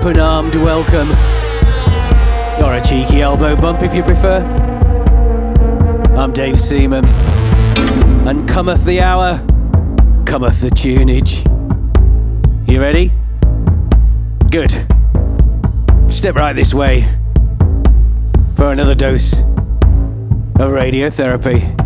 open armed welcome. Or a cheeky elbow bump if you prefer. I'm Dave Seaman. And cometh the hour, cometh the tunage. You ready? Good. Step right this way for another dose of radiotherapy.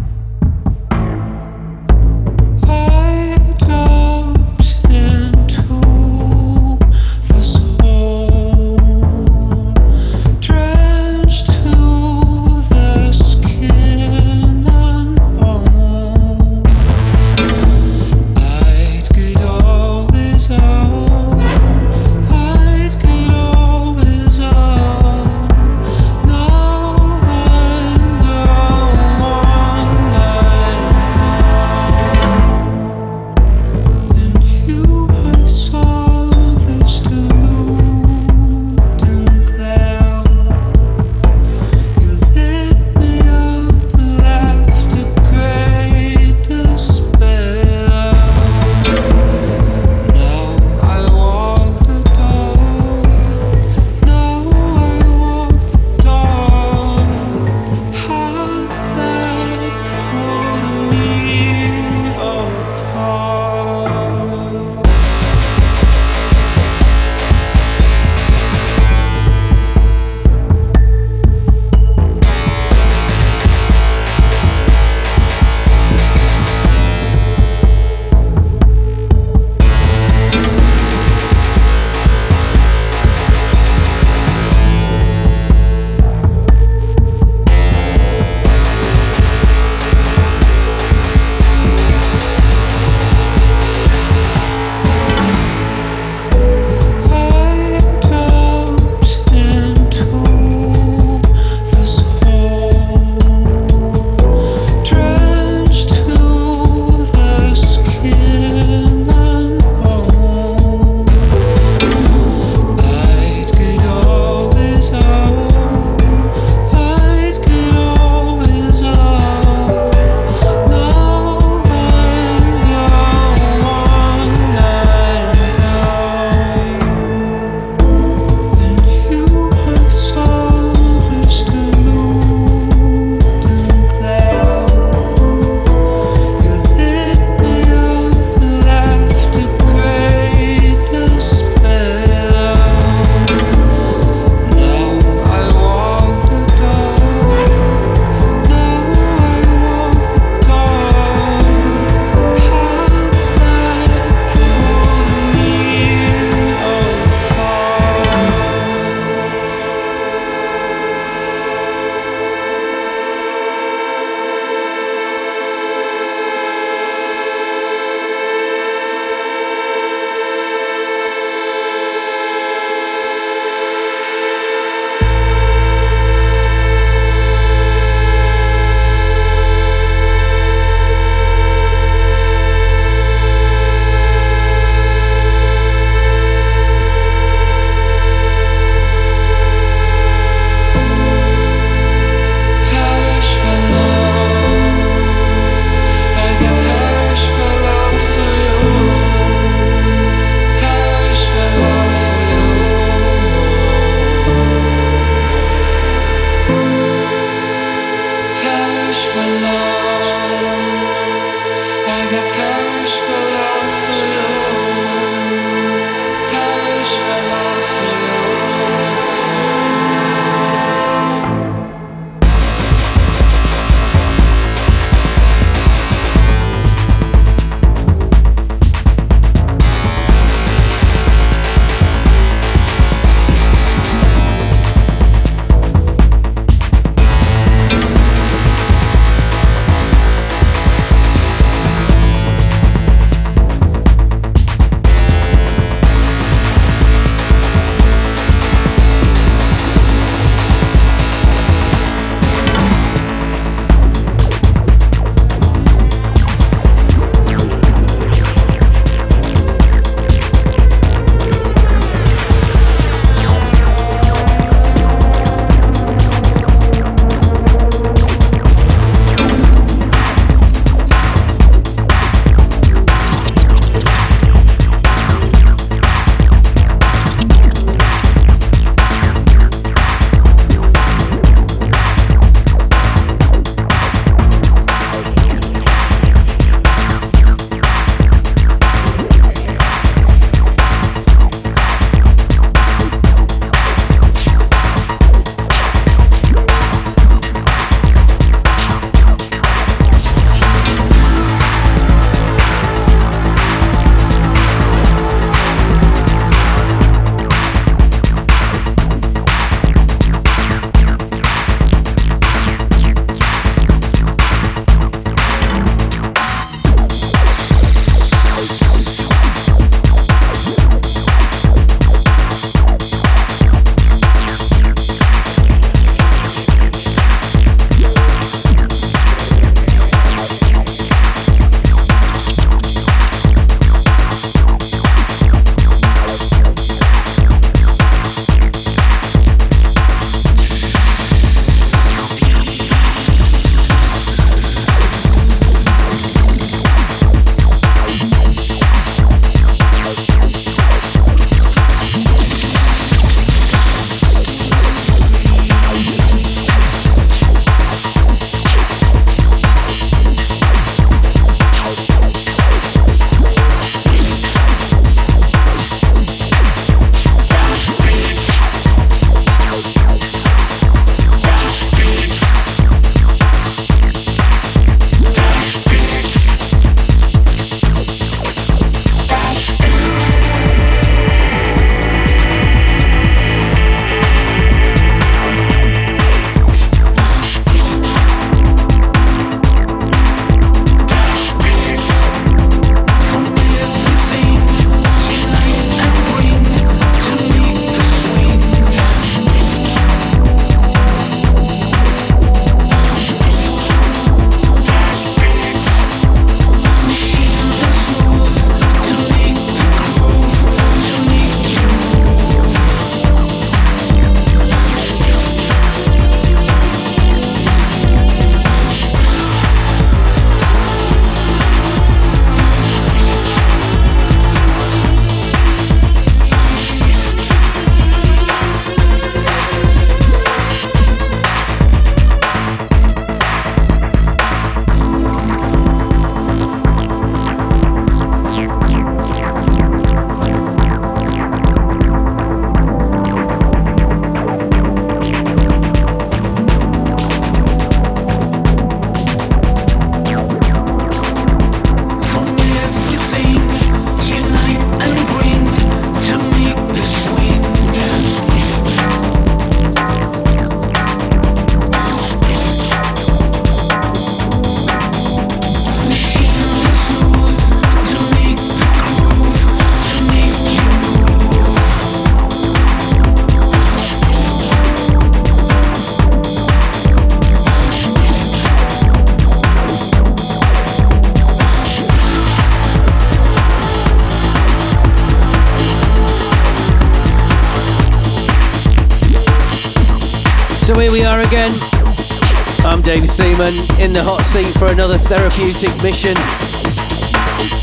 Dave Seaman in the hot seat for another therapeutic mission.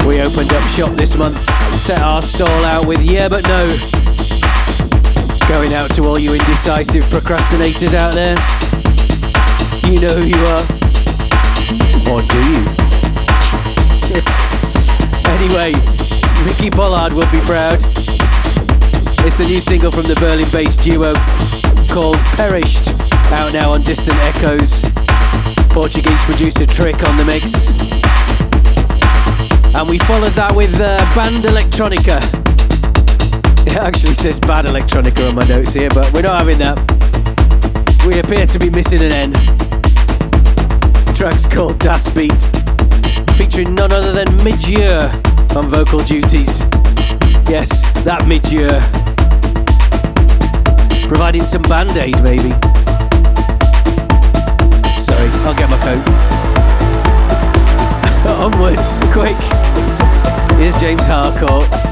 We opened up shop this month, set our stall out with Yeah But No. Going out to all you indecisive procrastinators out there. You know who you are. Or do you? anyway, Vicky Pollard will be proud. It's the new single from the Berlin based duo called Perished, out now on Distant Echoes. Portuguese producer Trick on the mix. And we followed that with uh, Band Electronica. It actually says Bad Electronica on my notes here, but we're not having that. We appear to be missing an N. track's called Das Beat, featuring none other than Midjeur on vocal duties. Yes, that Midjeur. Providing some band aid, maybe. Sorry, I'll get my coat. Onwards, quick. Here's James Harcourt.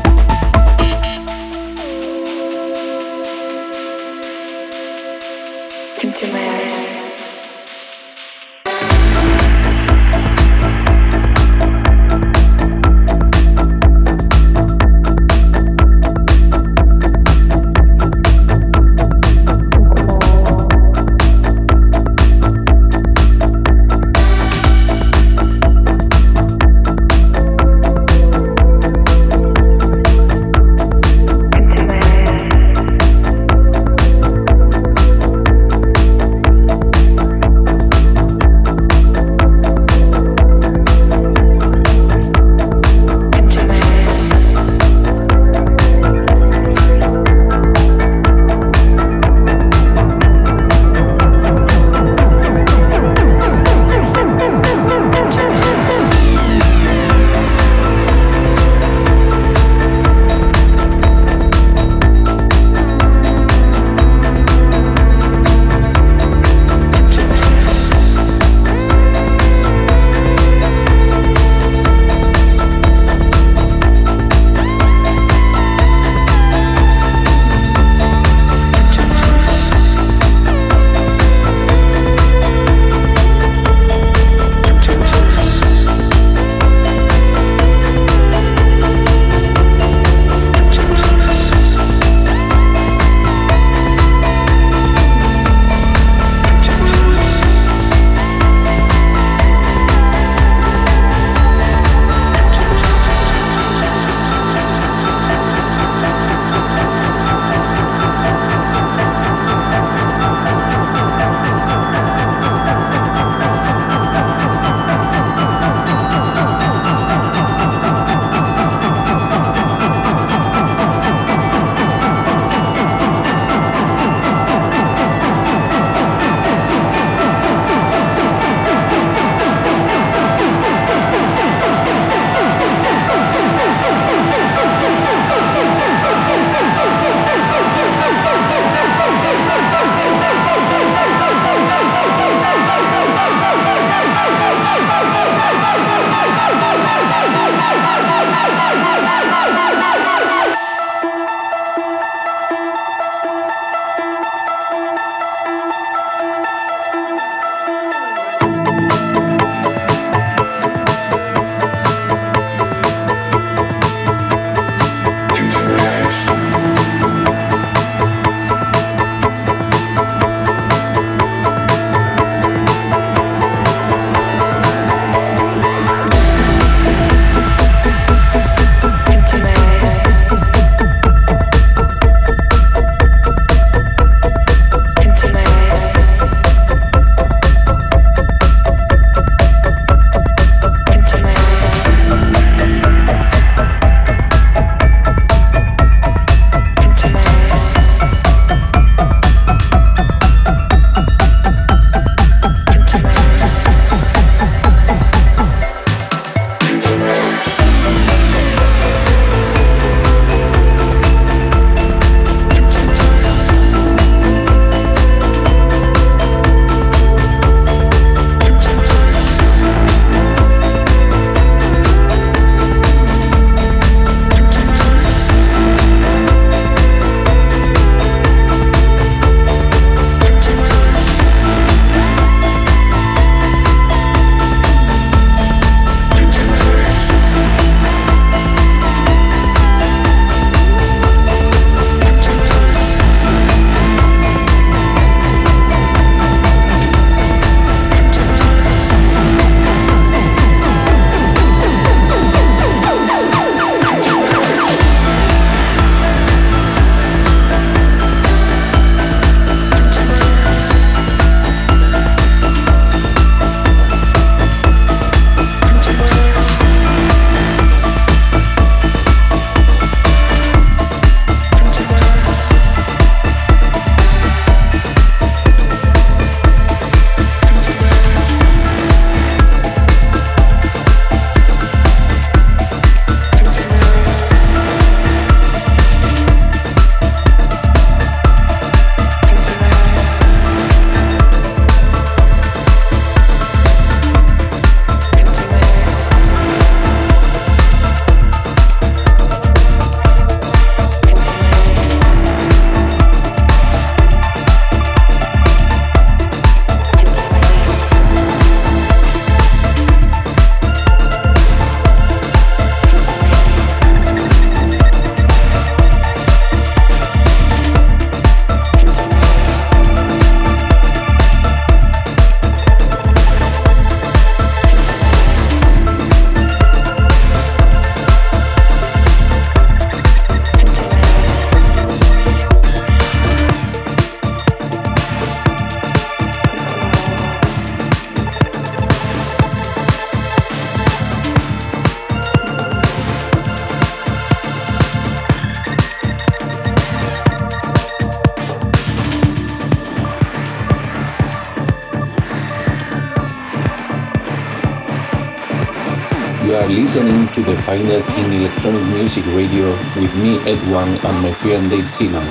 To in electronic music radio with me, Ed One, and my friend Dave Seaman.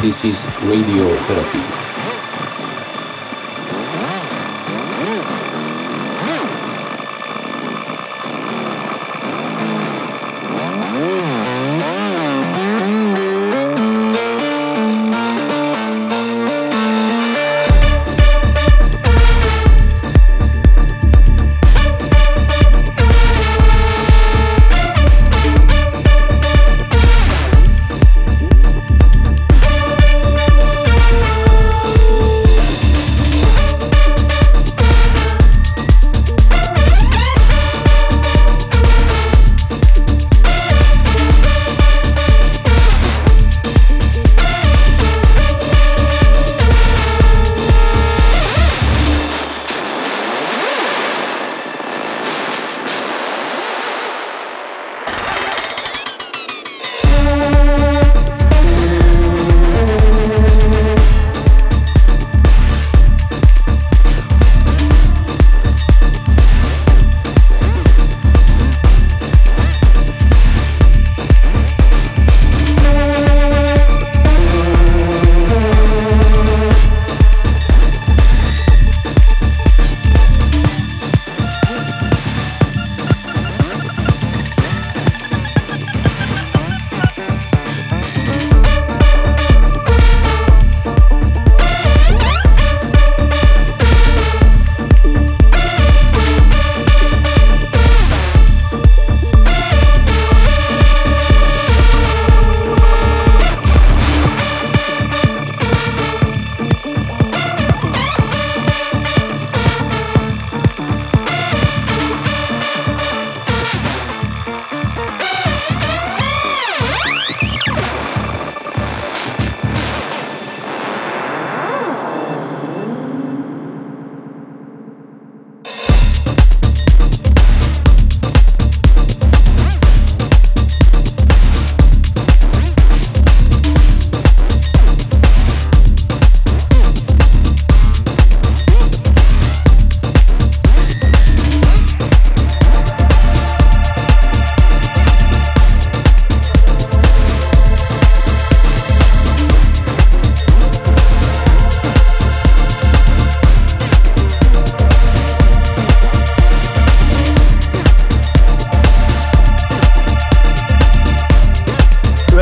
This is Radio Therapy.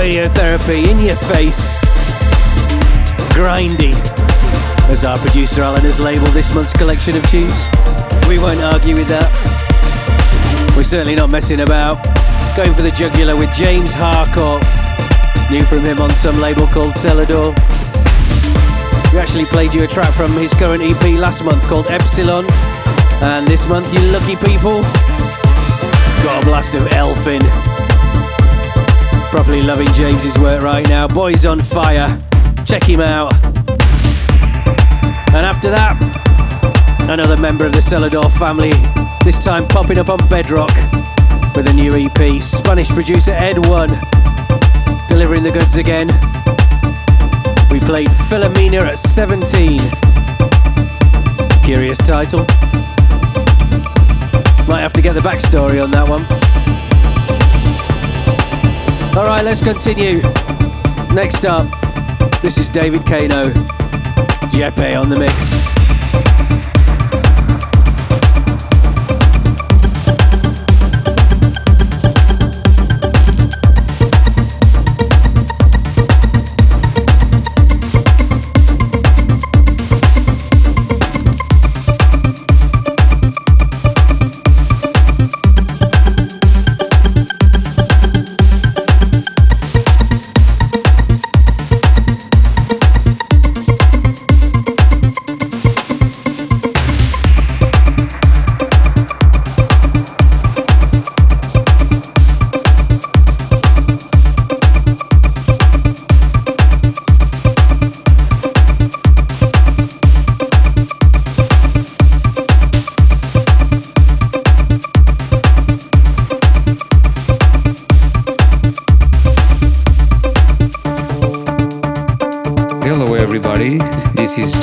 Radiotherapy in your face. Grindy, as our producer Alan has labelled this month's collection of tunes. We won't argue with that. We're certainly not messing about. Going for the jugular with James Harcourt. New from him on some label called Selador. We actually played you a track from his current EP last month called Epsilon. And this month, you lucky people, got a blast of Elfin properly loving James's work right now. Boy's on fire. Check him out. And after that, another member of the Selador family, this time popping up on Bedrock with a new EP. Spanish producer Ed One delivering the goods again. We played Philomena at 17. Curious title. Might have to get the backstory on that one. Alright, let's continue. Next up, this is David Kano. Jeppe on the mix.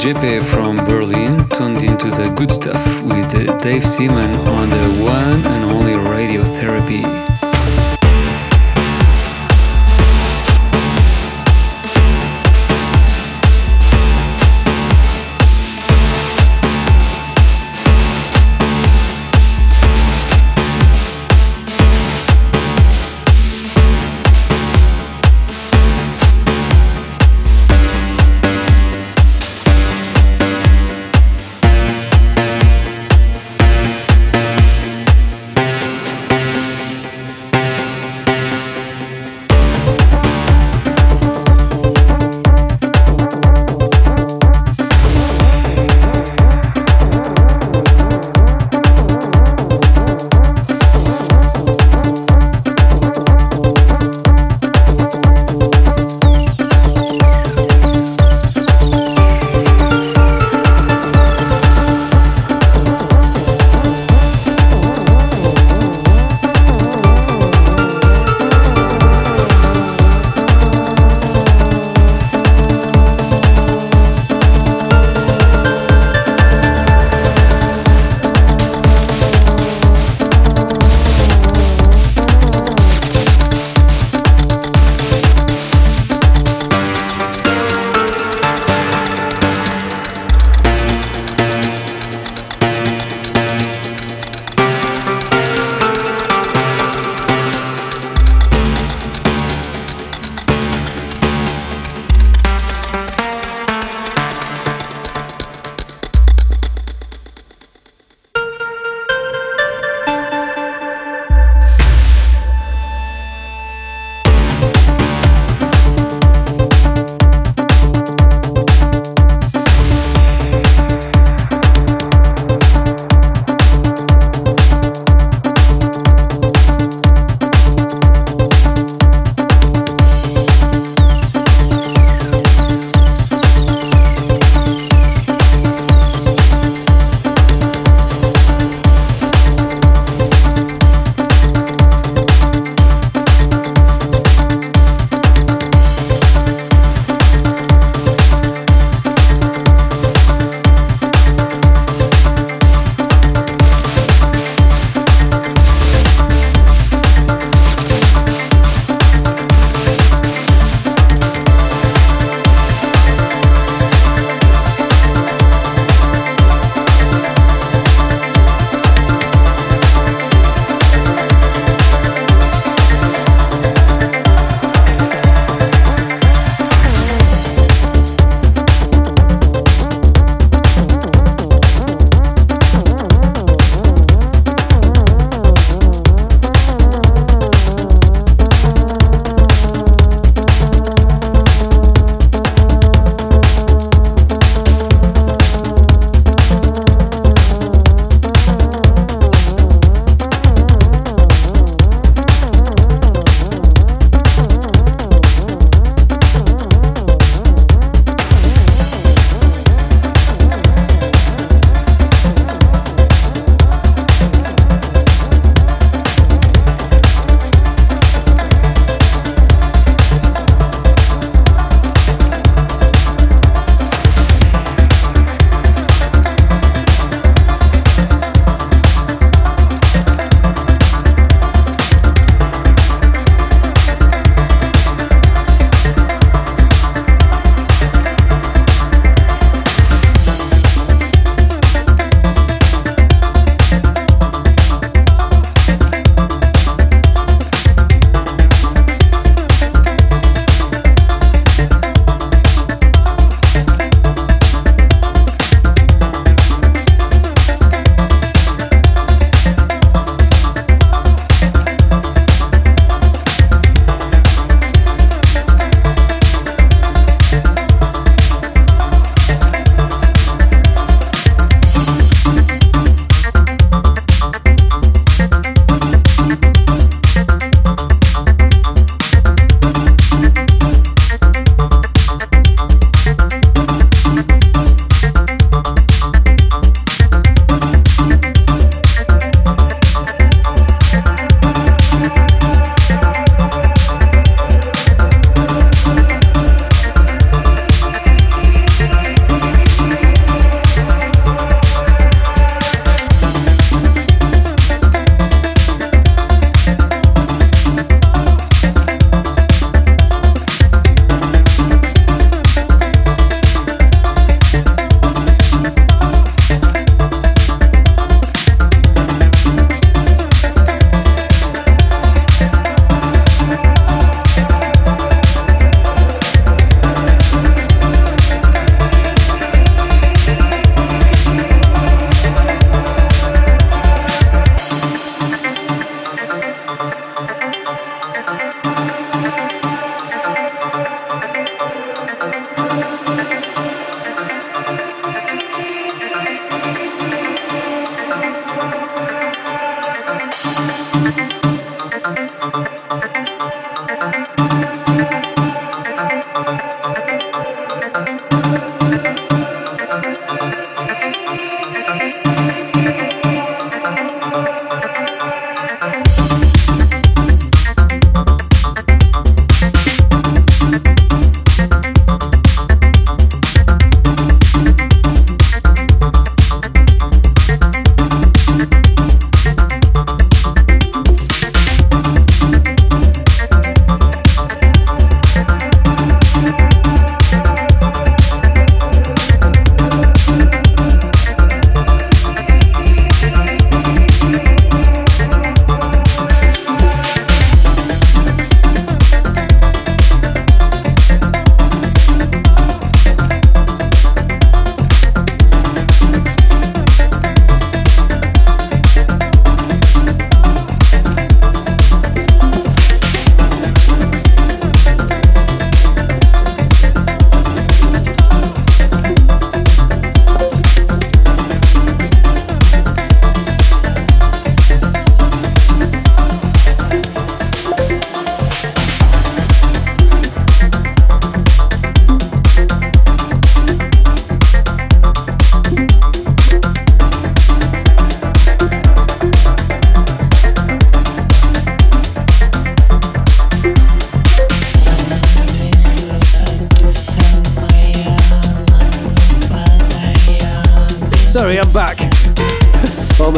Jeppe from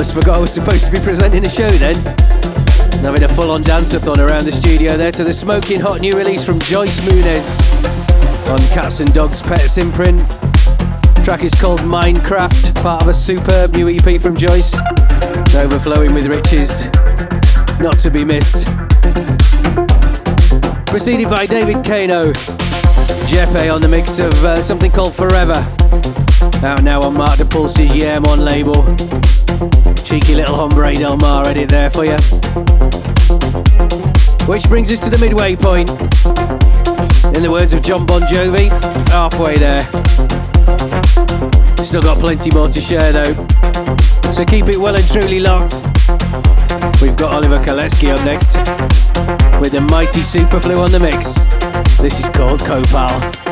almost forgot I was supposed to be presenting the show then. Having a full on dance-a-thon around the studio there to the smoking hot new release from Joyce Muniz on Cats and Dogs Pets imprint. track is called Minecraft, part of a superb new EP from Joyce. Overflowing with riches, not to be missed. Preceded by David Kano, Jeppe on the mix of uh, something called Forever. Out now on Marc DePulse's Yermon label. Cheeky little Hombre Del Mar edit there for you. Which brings us to the midway point. In the words of John Bon Jovi, halfway there. Still got plenty more to share though. So keep it well and truly locked. We've got Oliver Koletzki up next with the mighty Superflu on the mix. This is called Copal.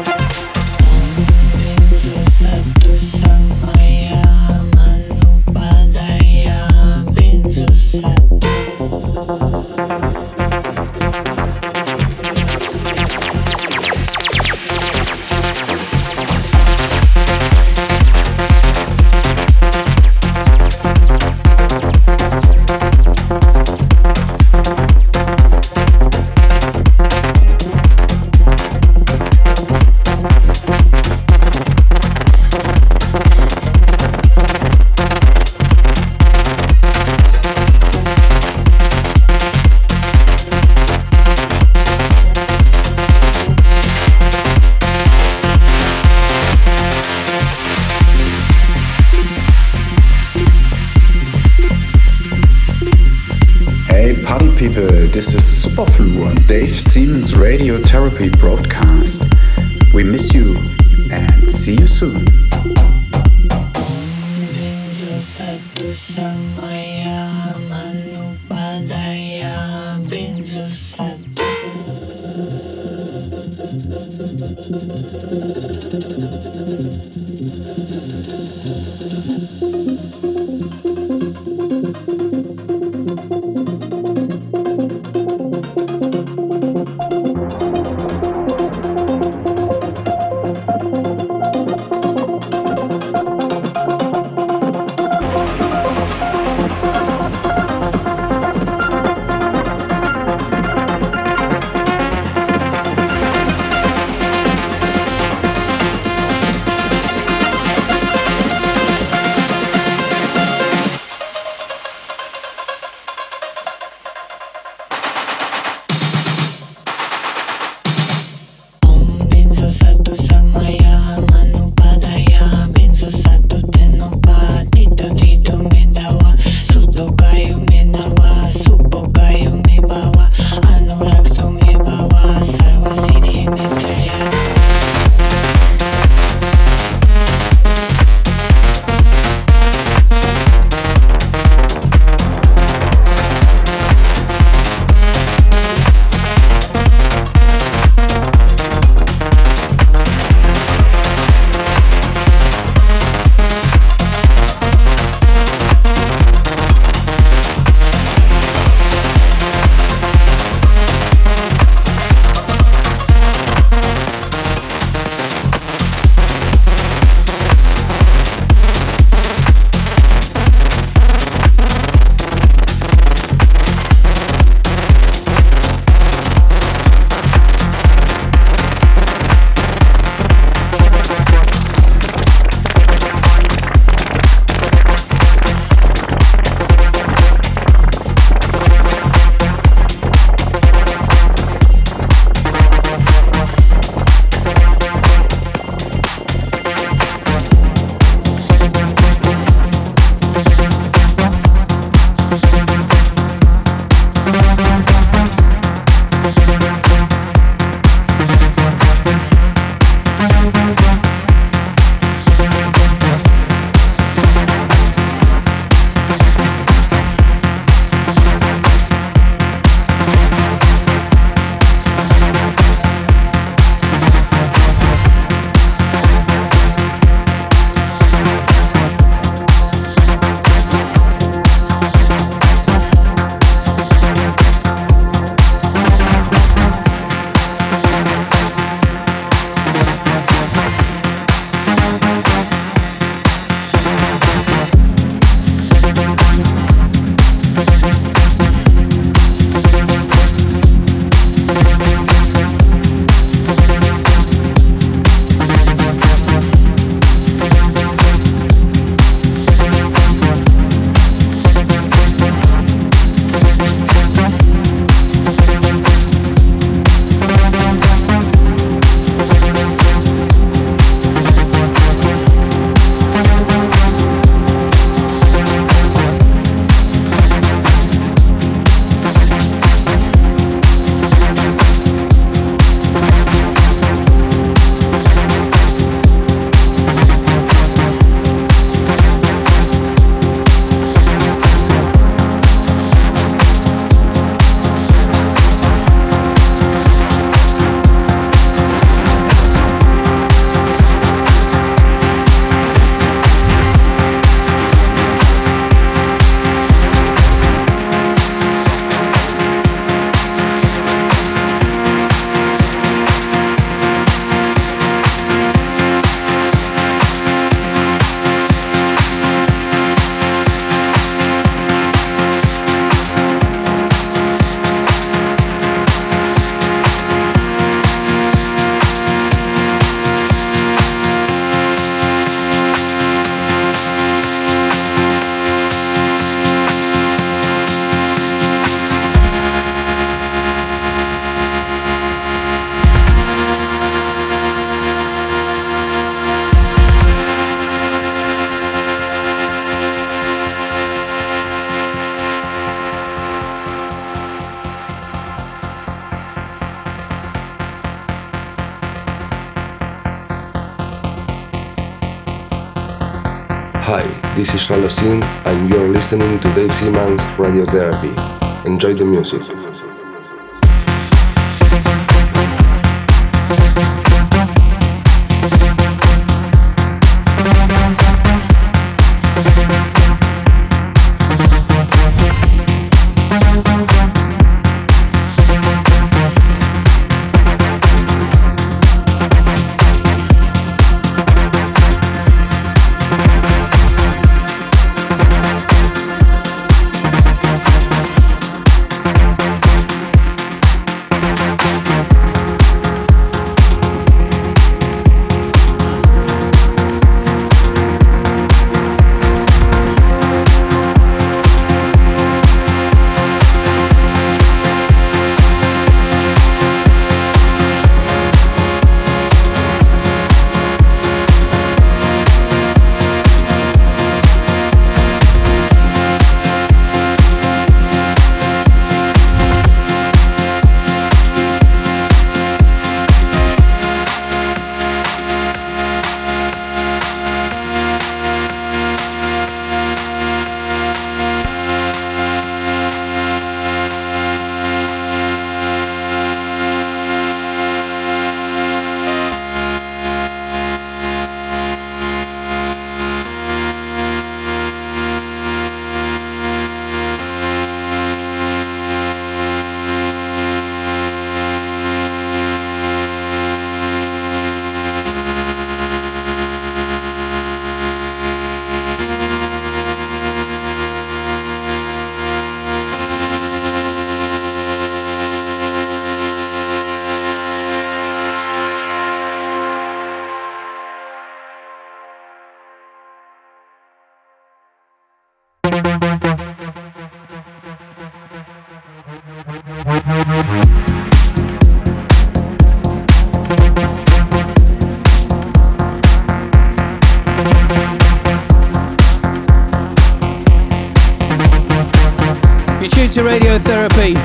This is Superflu on Dave Seaman's Radiotherapy broadcast. We miss you and see you soon. This and you're listening to Dave Seaman's Radiotherapy. Enjoy the music. To Radiotherapy,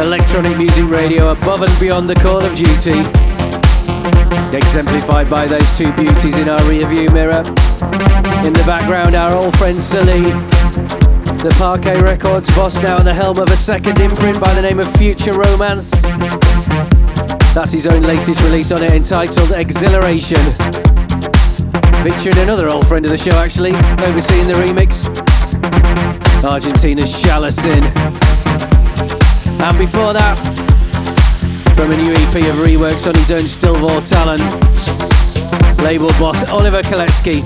electronic music radio above and beyond the call of duty. Exemplified by those two beauties in our rearview mirror. In the background, our old friend Solee, the Parquet Records boss now at the helm of a second imprint by the name of Future Romance. That's his own latest release on it entitled Exhilaration. Featuring another old friend of the show, actually, overseeing the remix. Argentina's Shall Ocin. And before that, from a new EP of reworks on his own Stil vor talent, label boss Oliver Koletzki,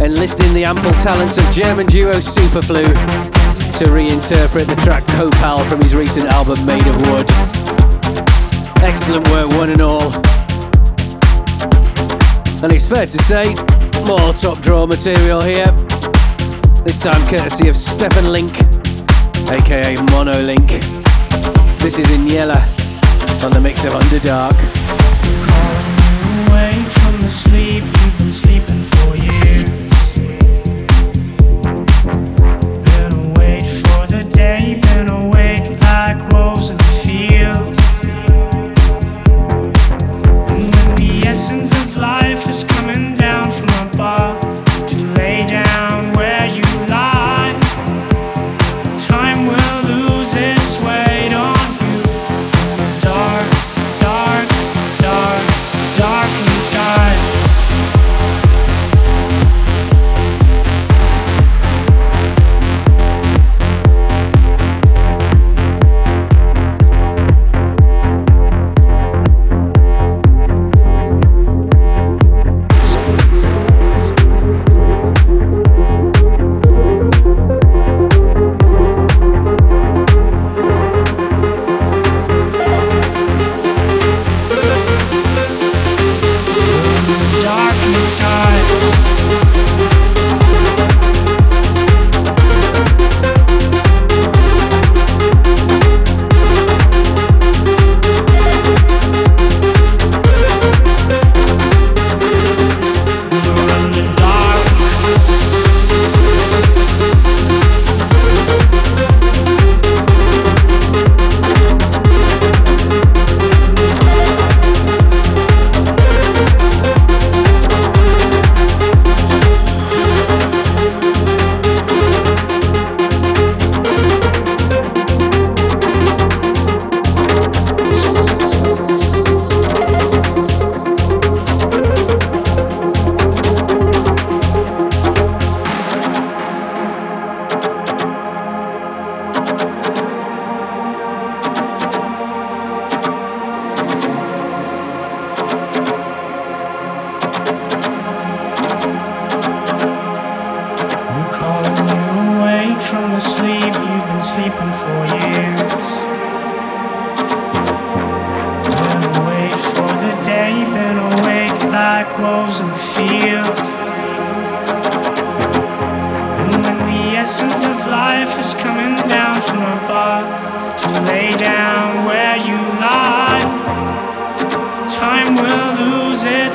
enlisting the ample talents of German duo Superflu to reinterpret the track Copal from his recent album Made of Wood. Excellent work, one and all. And it's fair to say, more top draw material here. This time courtesy of Steffen Linck, aka Monolink. This is Innellea on the mix of Underdark.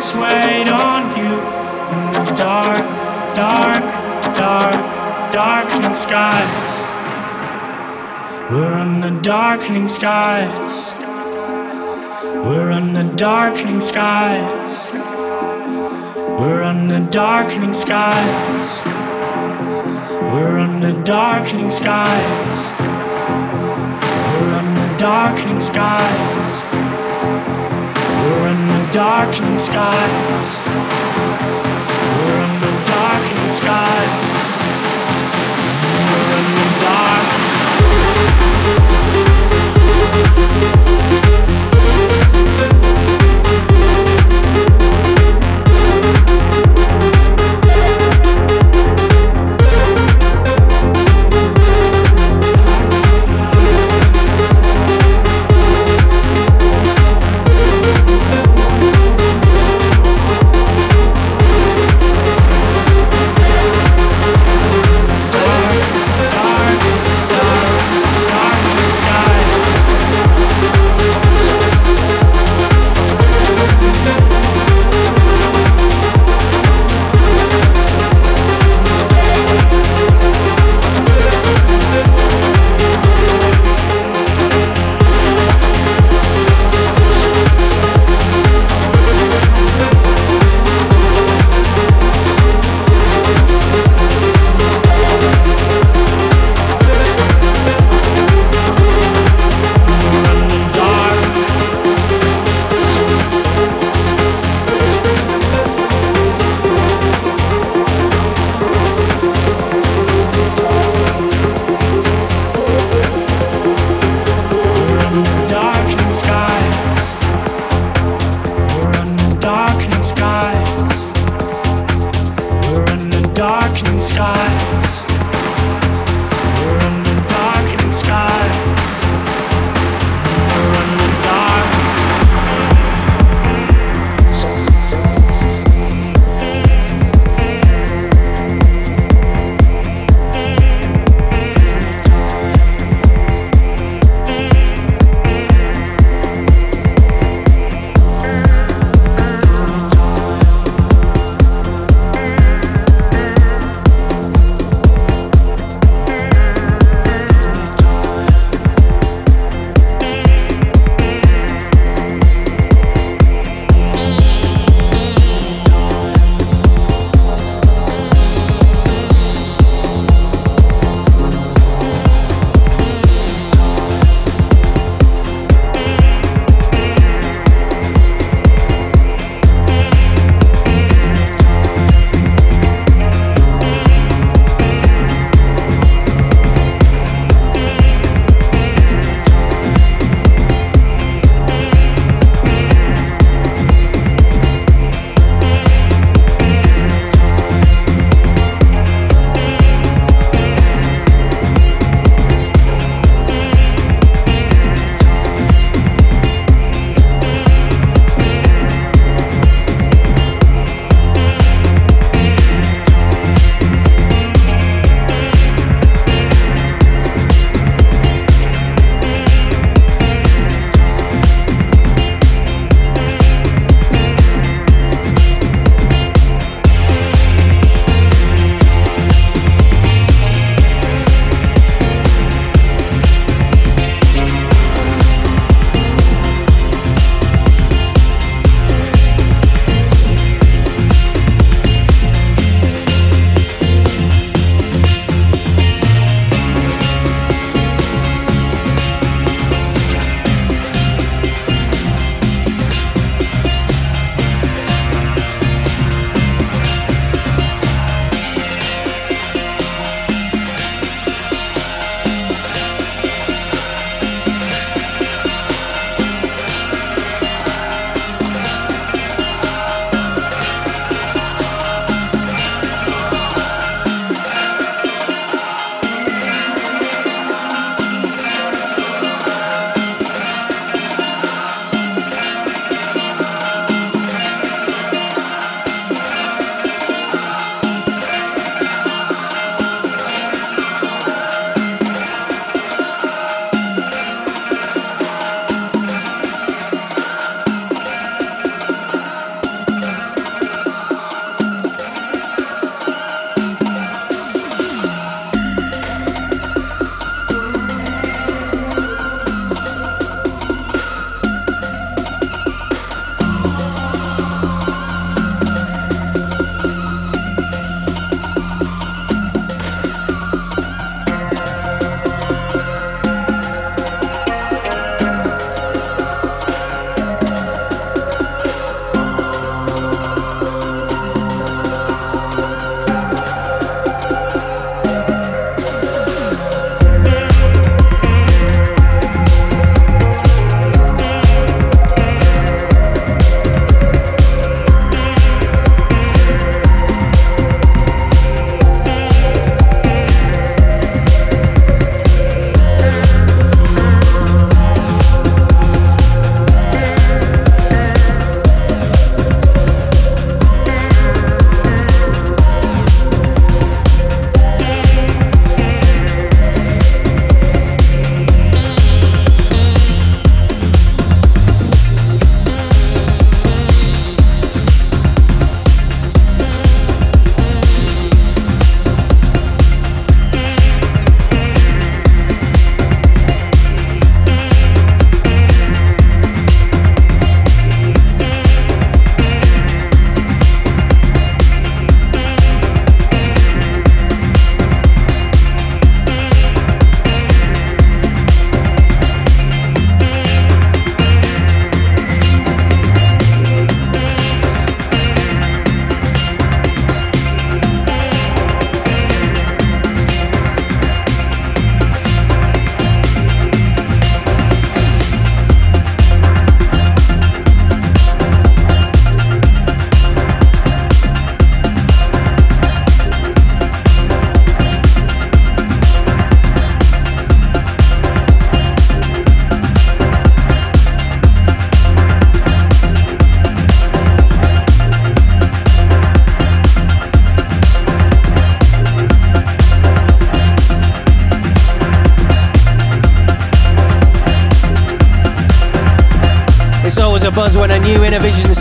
this weight on you in the dark, dark, dark, darkening skies. We're in the darkening skies. We're in the darkening skies. We're in the darkening skies. We're in the darkening skies. We're in the darkening skies darkening skies. We're under darkening skies. We're under dark.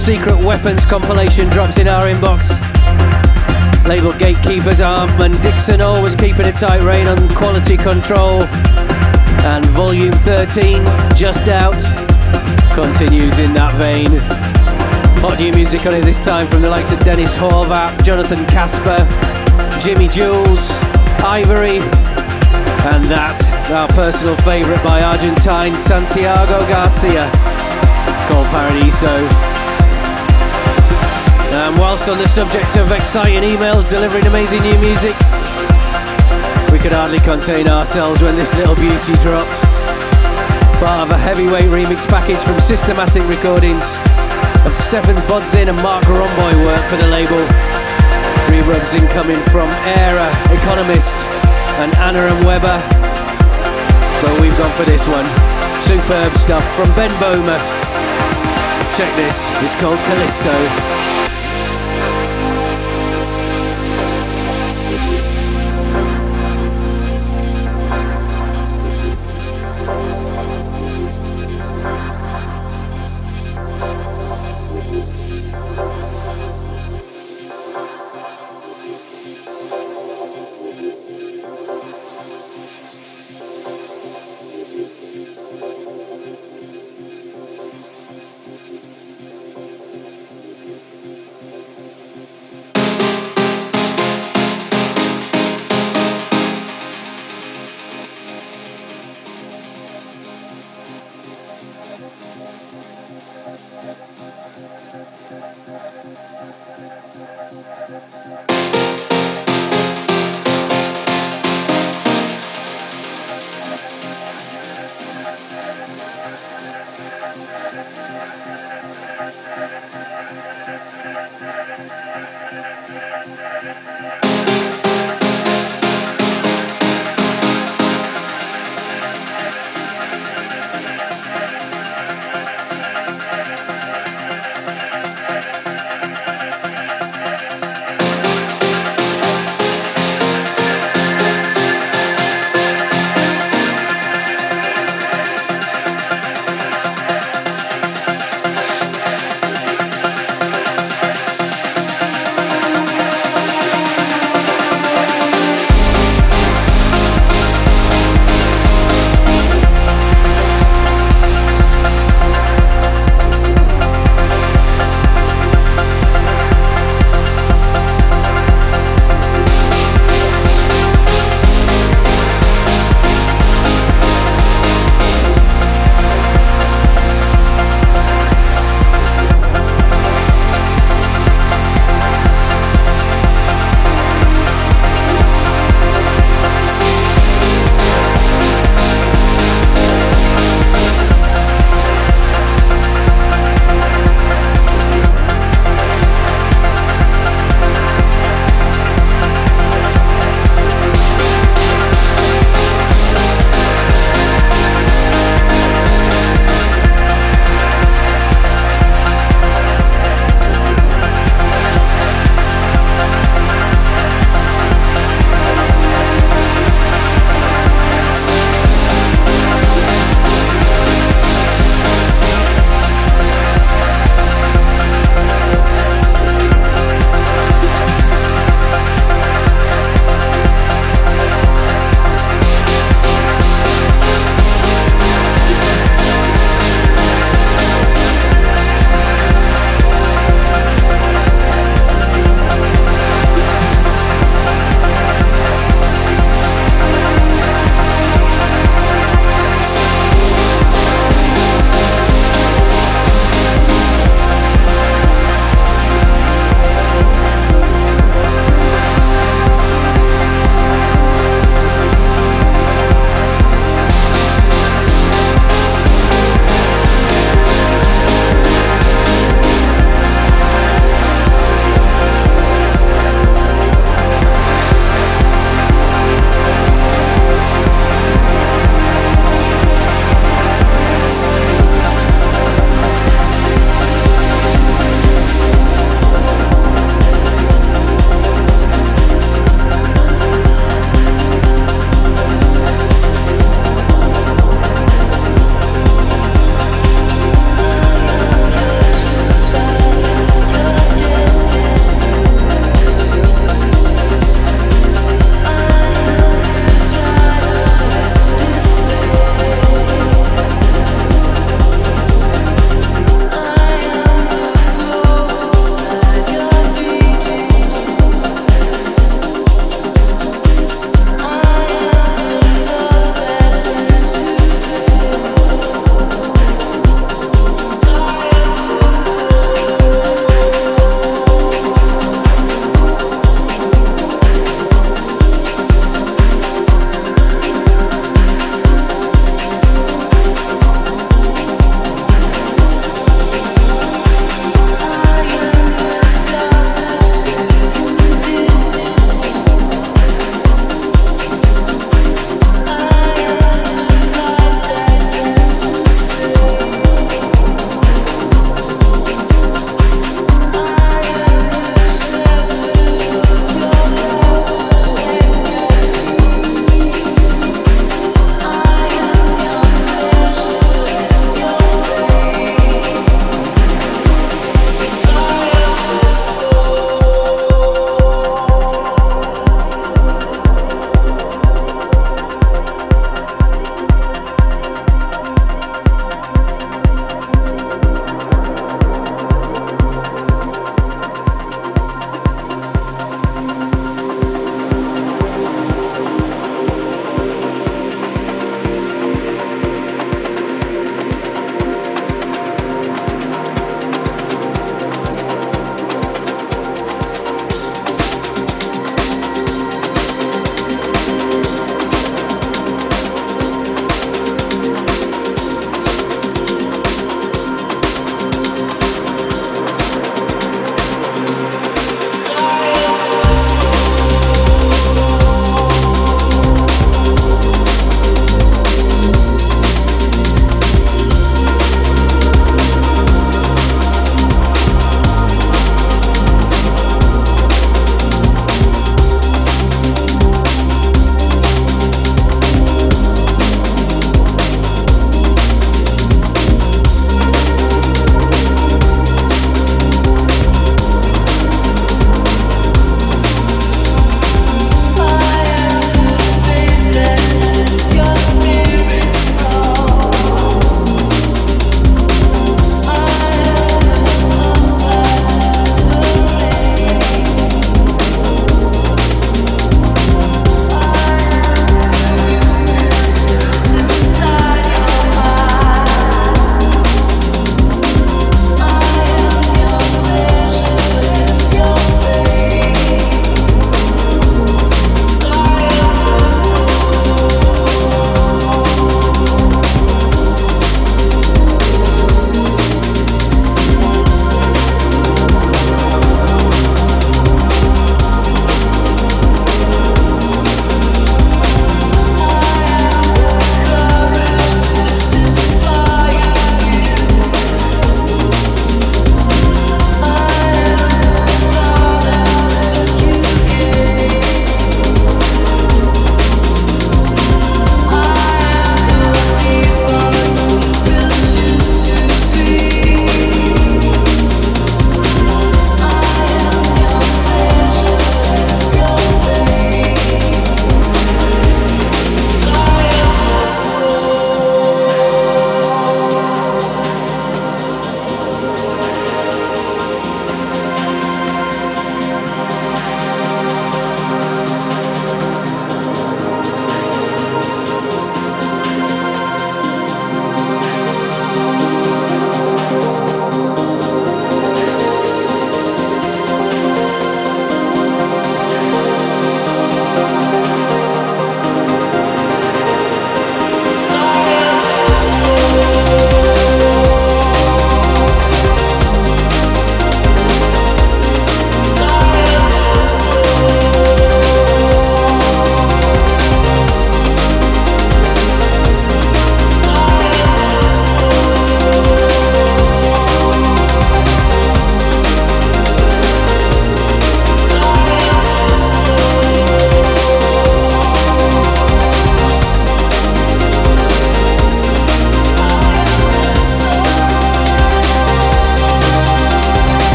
Secret Weapons compilation drops in our inbox. Label gatekeepers Âme and Dixon always keeping a tight rein on quality control. And Volume 13, just out, continues in that vein. Hot new music on it this time from the likes of Dennis Horvath, Jonathan Kaspar, Jimi Jules, Ivory, and that, our personal favourite by Argentine Santiago Garcia called Paradiso. And whilst on the subject of exciting emails delivering amazing new music, we could hardly contain ourselves when this little beauty dropped. Part of a heavyweight remix package from Systematic Recordings of Stephan Bodzin and Marc Romboy work for the label. Re-rubs incoming from Era, Economist, and Anna and Weber. But we've gone for this one. Superb stuff from Ben Böhmer. Check this, it's called Callisto.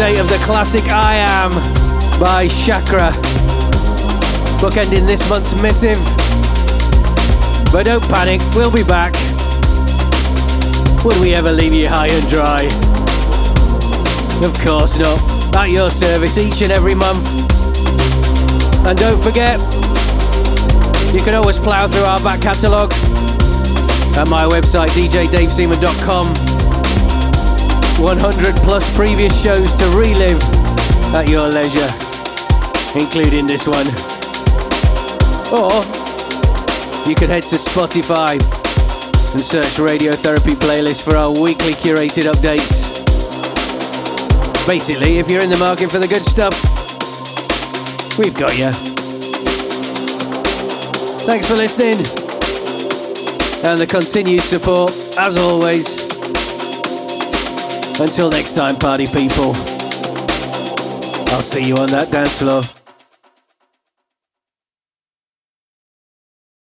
Update of the classic I Am by Chakra. Bookending this month's missive. But don't panic, we'll be back. Would we ever leave you high and dry? Of course not. At your service each and every month. And don't forget, you can always plough through our back catalogue at my website djdaveseaman.com. 100 plus previous shows to relive at your leisure, including this one. Or you could head to Spotify and search Radiotherapy playlist for our weekly curated updates. Basically, if you're in the market for the good stuff, we've got you. Thanks for listening and the continued support, as always. Until next time, party people, I'll see you on that dance floor.